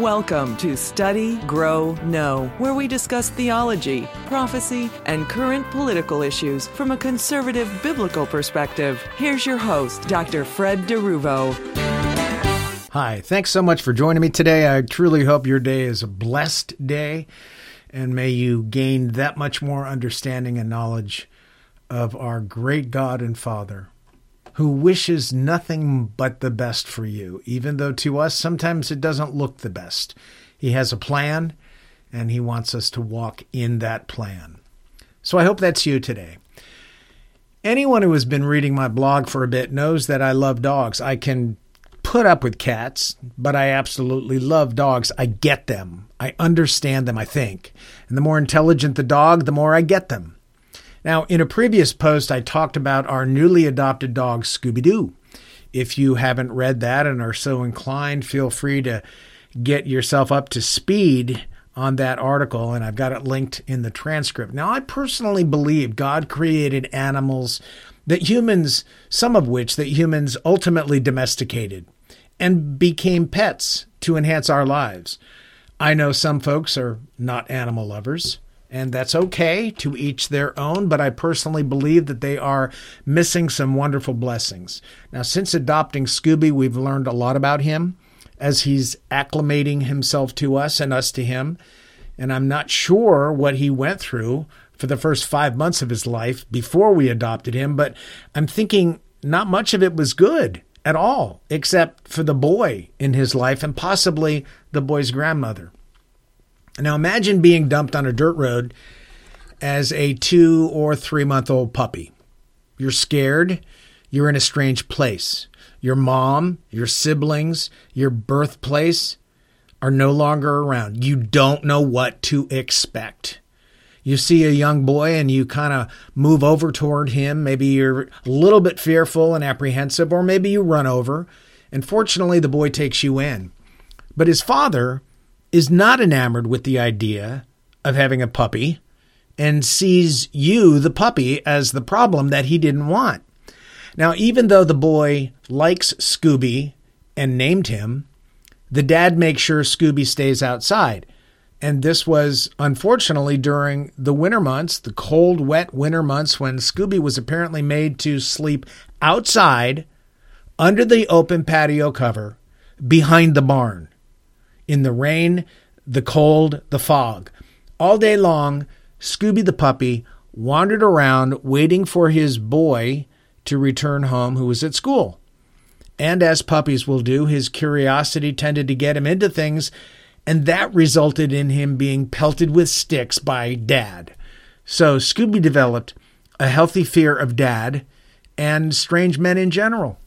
Welcome to Study, Grow, Know, where we discuss theology, prophecy, and current political issues from a conservative biblical perspective. Here's your host, Dr. Fred DeRuvo. Hi, thanks so much for joining me today. I truly hope your day is a blessed day, and may you gain that much more understanding and knowledge of our great God and Father who wishes nothing but the best for you, even though to us sometimes it doesn't look the best. He has a plan, and He wants us to walk in that plan. So I hope that's you today. Anyone who has been reading my blog for a bit knows that I love dogs. I can put up with cats, but I absolutely love dogs. I get them. I understand them, I think. And the more intelligent the dog, the more I get them. Now, in a previous post, I talked about our newly adopted dog, Scooby Doo. If you haven't read that and are so inclined, feel free to get yourself up to speed on that article, and I've got it linked in the transcript. Now, I personally believe God created animals that humans, some of which that humans ultimately domesticated and became pets to enhance our lives. I know some folks are not animal lovers and that's okay to each their own, but I personally believe that they are missing some wonderful blessings. Now, since adopting Scooby, we've learned a lot about him as he's acclimating himself to us and us to him. And I'm not sure what he went through for the first five months of his life before we adopted him, but I'm thinking not much of it was good at all, except for the boy in his life and possibly the boy's grandmother. Now imagine being dumped on a dirt road as a two or three month old puppy. You're scared. You're in a strange place. Your mom, your siblings, your birthplace are no longer around. You don't know what to expect. You see a young boy and you kind of move over toward him. Maybe you're a little bit fearful and apprehensive, or maybe you run over. And fortunately, the boy takes you in. But his father is not enamored with the idea of having a puppy and sees you, the puppy, as the problem that he didn't want. Now, even though the boy likes Scooby and named him, the dad makes sure Scooby stays outside. And this was unfortunately during the winter months, the cold, wet winter months, when Scooby was apparently made to sleep outside under the open patio cover behind the barn in the rain, the cold, the fog. All day long, Scooby the puppy wandered around waiting for his boy to return home who was at school. And as puppies will do, his curiosity tended to get him into things, and that resulted in him being pelted with sticks by dad. So Scooby developed a healthy fear of dad and strange men in general.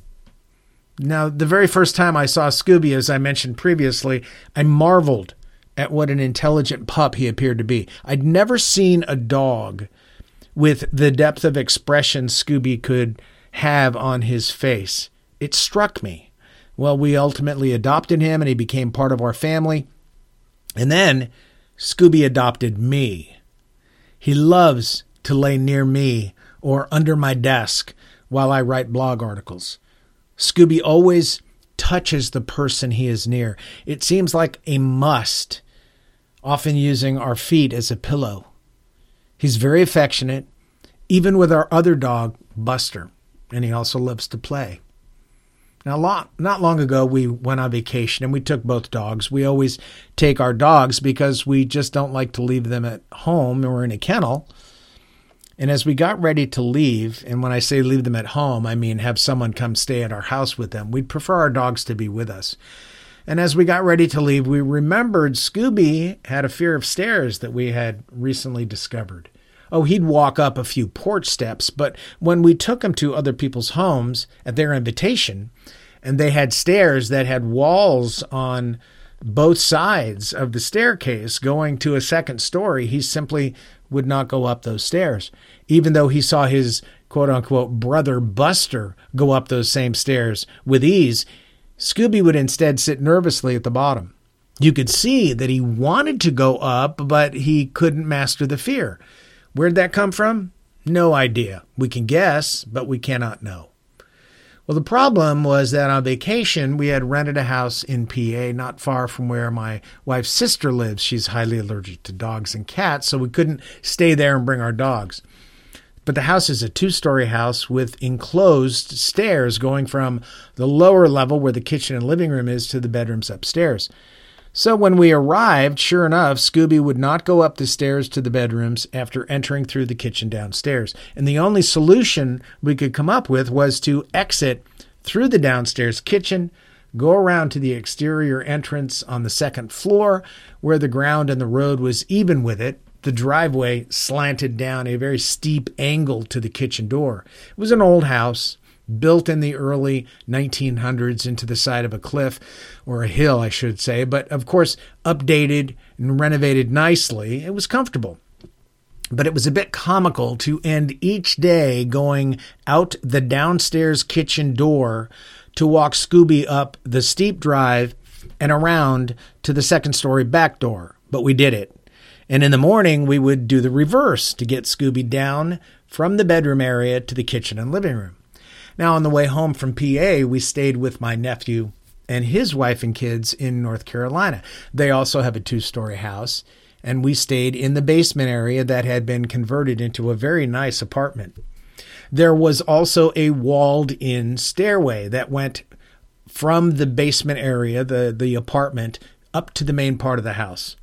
Now, the very first time I saw Scooby, as I mentioned previously, I marveled at what an intelligent pup he appeared to be. I'd never seen a dog with the depth of expression Scooby could have on his face. It struck me. Well, we ultimately adopted him and he became part of our family. And then Scooby adopted me. He loves to lay near me or under my desk while I write blog articles. Scooby always touches the person he is near. It seems like a must, often using our feet as a pillow. He's very affectionate, even with our other dog, Buster, and he also loves to play. Now, not long ago, we went on vacation and we took both dogs. We always take our dogs because we just don't like to leave them at home or in a kennel. And as we got ready to leave, and when I say leave them at home, I mean have someone come stay at our house with them, we'd prefer our dogs to be with us. And as we got ready to leave, we remembered Scooby had a fear of stairs that we had recently discovered. Oh, he'd walk up a few porch steps, but when we took him to other people's homes at their invitation, and they had stairs that had walls on both sides of the staircase going to a second story, he simply would not go up those stairs, even though he saw his quote unquote brother Buster go up those same stairs with ease. Scooby would instead sit nervously at the bottom. You could see that he wanted to go up, but he couldn't master the fear. Where'd that come from? No idea. We can guess, but we cannot know. Well, the problem was that on vacation, we had rented a house in PA not far from where my wife's sister lives. She's highly allergic to dogs and cats, so we couldn't stay there and bring our dogs. But the house is a two story house with enclosed stairs going from the lower level where the kitchen and living room is to the bedrooms upstairs. So when we arrived, sure enough, Scooby would not go up the stairs to the bedrooms after entering through the kitchen downstairs. And the only solution we could come up with was to exit through the downstairs kitchen, go around to the exterior entrance on the second floor where the ground and the road was even with it. The driveway slanted down a very steep angle to the kitchen door. It was an old house built in the early 1900s into the side of a cliff or a hill, I should say, but of course, updated and renovated nicely. It was comfortable. But it was a bit comical to end each day going out the downstairs kitchen door to walk Scooby up the steep drive and around to the second story back door. But we did it. And in the morning, we would do the reverse to get Scooby down from the bedroom area to the kitchen and living room. Now, on the way home from PA, we stayed with my nephew and his wife and kids in North Carolina. They also have a two story house, and we stayed in the basement area that had been converted into a very nice apartment. There was also a walled in stairway that went from the basement area, the, the apartment, up to the main part of the house.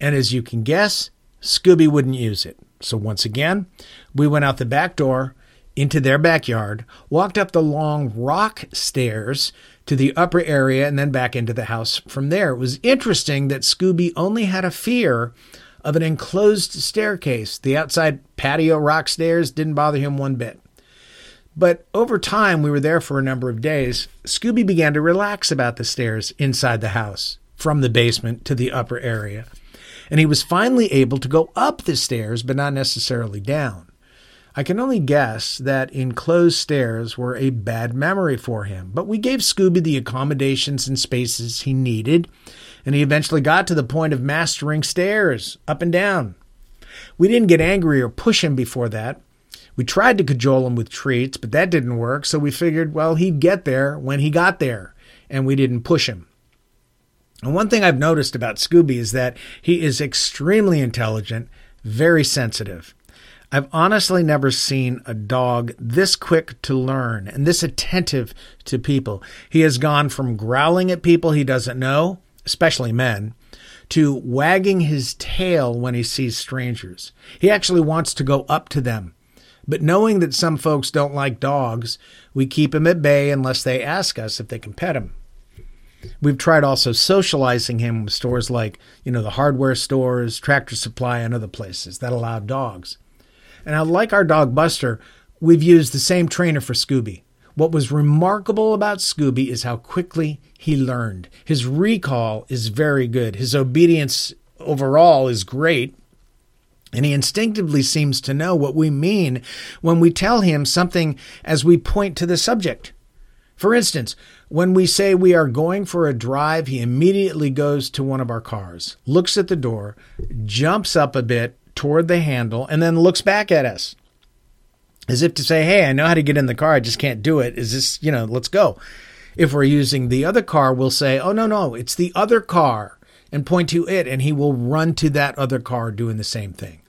And as you can guess, Scooby wouldn't use it. So once again, we went out the back door into their backyard, walked up the long rock stairs to the upper area, and then back into the house from there. It was interesting that Scooby only had a fear of an enclosed staircase. The outside patio rock stairs didn't bother him one bit. But over time, we were there for a number of days. Scooby began to relax about the stairs inside the house, from the basement to the upper area. And he was finally able to go up the stairs, but not necessarily down. I can only guess that enclosed stairs were a bad memory for him, but we gave Scooby the accommodations and spaces he needed, and he eventually got to the point of mastering stairs up and down. We didn't get angry or push him before that. We tried to cajole him with treats, but that didn't work, so we figured, well, he'd get there when he got there, and we didn't push him. And one thing I've noticed about Scooby is that he is extremely intelligent, very sensitive. I've honestly never seen a dog this quick to learn and this attentive to people. He has gone from growling at people he doesn't know, especially men, to wagging his tail when he sees strangers. He actually wants to go up to them. But knowing that some folks don't like dogs, we keep him at bay unless they ask us if they can pet him. We've tried also socializing him with stores like, you know, the hardware stores, Tractor Supply, and other places that allow dogs. And like our dog Buster, we've used the same trainer for Scooby. What was remarkable about Scooby is how quickly he learned. His recall is very good. His obedience overall is great. And he instinctively seems to know what we mean when we tell him something as we point to the subject. For instance, when we say we are going for a drive, he immediately goes to one of our cars, looks at the door, jumps up a bit, toward the handle and then looks back at us as if to say, Hey, I know how to get in the car. I just can't do it. Is this, you know, let's go. If we're using the other car, we'll say, Oh, no, no, it's the other car and point to it. And he will run to that other car doing the same thing.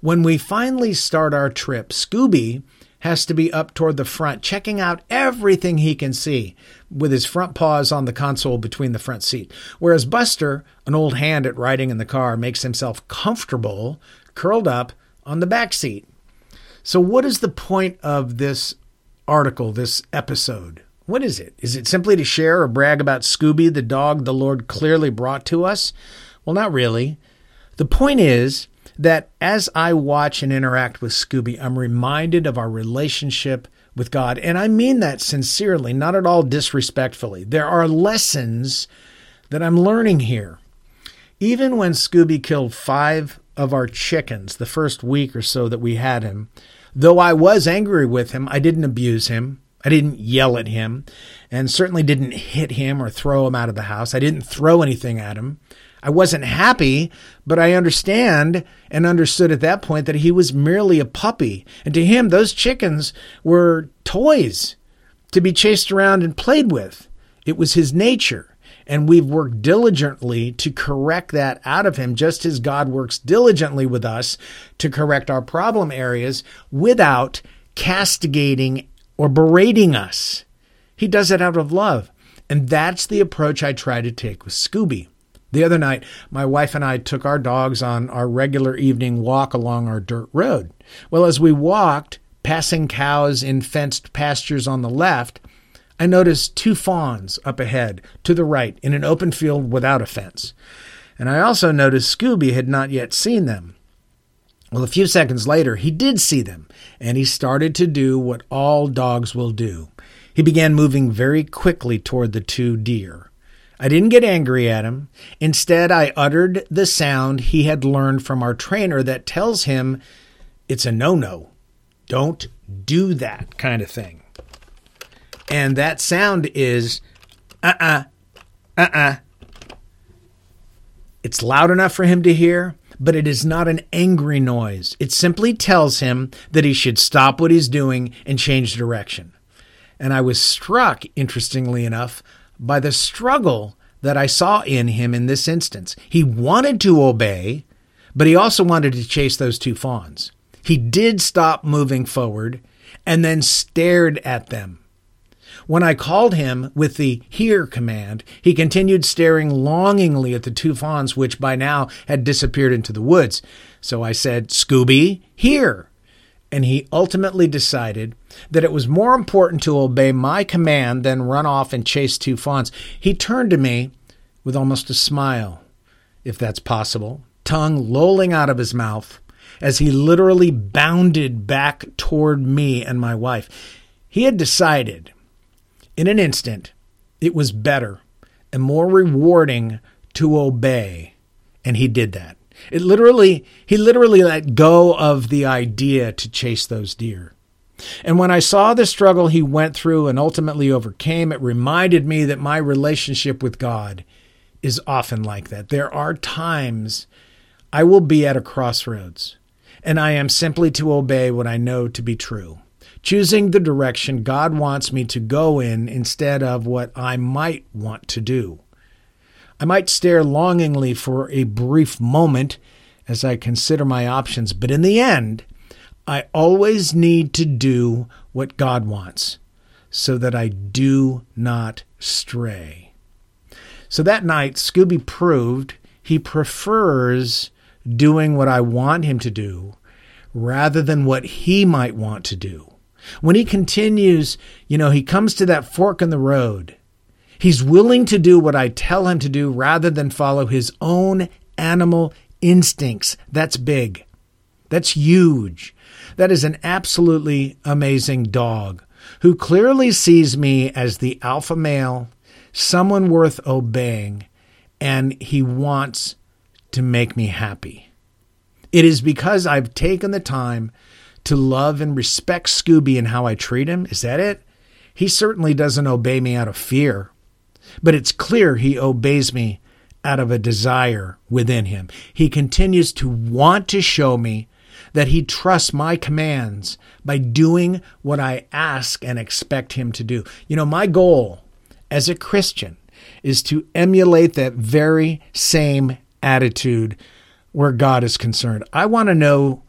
When we finally start our trip, Scooby has to be up toward the front, checking out everything he can see with his front paws on the console between the front seat. Whereas Buster, an old hand at riding in the car, makes himself comfortable curled up on the back seat. So, what is the point of this article, this episode? What is it? Is it simply to share or brag about Scooby, the dog the Lord clearly brought to us? Well, not really. The point is that as I watch and interact with Scooby, I'm reminded of our relationship with God. And I mean that sincerely, not at all disrespectfully. There are lessons that I'm learning here. Even when Scooby killed five of our chickens the first week or so that we had him, though I was angry with him, I didn't abuse him. I didn't yell at him and certainly didn't hit him or throw him out of the house. I didn't throw anything at him. I wasn't happy, but I understand and understood at that point that he was merely a puppy. And to him, those chickens were toys. to be chased around and played with. It was his nature. And we've worked diligently to correct that out of him, just as God works diligently with us to correct our problem areas without castigating or berating us. He does it out of love. And that's the approach I try to take with Scooby. The other night, my wife and I took our dogs on our regular evening walk along our dirt road. Well, as we walked, passing cows in fenced pastures on the left, I noticed two fawns up ahead to the right in an open field without a fence. And I also noticed Scooby had not yet seen them. Well, a few seconds later, he did see them, and he started to do what all dogs will do. He began moving very quickly toward the two deer. I didn't get angry at him. Instead, I uttered the sound he had learned from our trainer that tells him it's a no no. Don't do that kind of thing. And that sound is uh uh-uh, uh, uh uh. It's loud enough for him to hear, but it is not an angry noise. It simply tells him that he should stop what he's doing and change direction. And I was struck, interestingly enough, by the struggle that I saw in him in this instance. He wanted to obey, but he also wanted to chase those two fawns. He did stop moving forward and then stared at them. When I called him with the here command, he continued staring longingly at the two fawns, which by now had disappeared into the woods. So I said, Scooby, here and he ultimately decided that it was more important to obey my command than run off and chase two fawns. He turned to me with almost a smile, if that's possible, tongue lolling out of his mouth as he literally bounded back toward me and my wife. He had decided in an instant it was better and more rewarding to obey, and he did that. It literally, he literally let go of the idea to chase those deer. And when I saw the struggle he went through and ultimately overcame, it reminded me that my relationship with God is often like that. There are times I will be at a crossroads, and I am simply to obey what I know to be true, choosing the direction God wants me to go in instead of what I might want to do. I might stare longingly for a brief moment as I consider my options, but in the end, I always need to do what God wants so that I do not stray. So that night, Scooby proved he prefers doing what I want him to do rather than what he might want to do. When he continues, you know, he comes to that fork in the road He's willing to do what I tell him to do rather than follow his own animal instincts. That's big. That's huge. That is an absolutely amazing dog who clearly sees me as the alpha male, someone worth obeying, and he wants to make me happy. It is because I've taken the time to love and respect Scooby and how I treat him. Is that it? He certainly doesn't obey me out of fear but it's clear he obeys me out of a desire within him. He continues to want to show me that he trusts my commands by doing what I ask and expect him to do. You know, my goal as a Christian is to emulate that very same attitude where God is concerned. I want to know,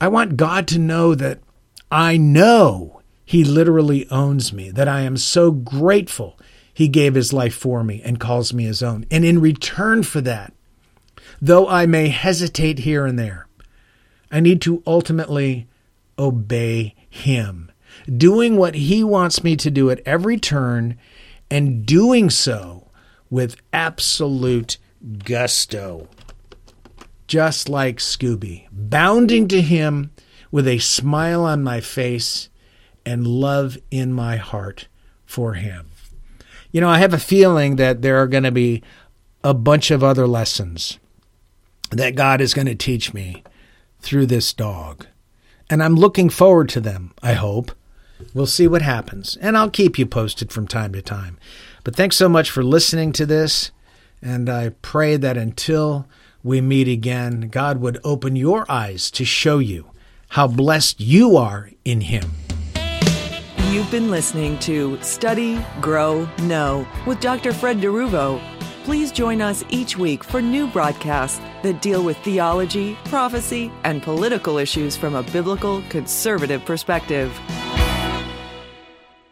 I want God to know that I know he literally owns me, that I am so grateful he gave his life for me and calls me his own. And in return for that, though I may hesitate here and there, I need to ultimately obey him, doing what he wants me to do at every turn and doing so with absolute gusto. Just like Scooby, bounding to him with a smile on my face and love in my heart for him. You know, I have a feeling that there are going to be a bunch of other lessons that God is going to teach me through this dog. And I'm looking forward to them, I hope. We'll see what happens. And I'll keep you posted from time to time. But thanks so much for listening to this. And I pray that until we meet again, God would open your eyes to show you how blessed you are in Him. You've been listening to Study, Grow, Know with Dr. Fred DeRuvo. Please join us each week for new broadcasts that deal with theology, prophecy, and political issues from a biblical conservative perspective.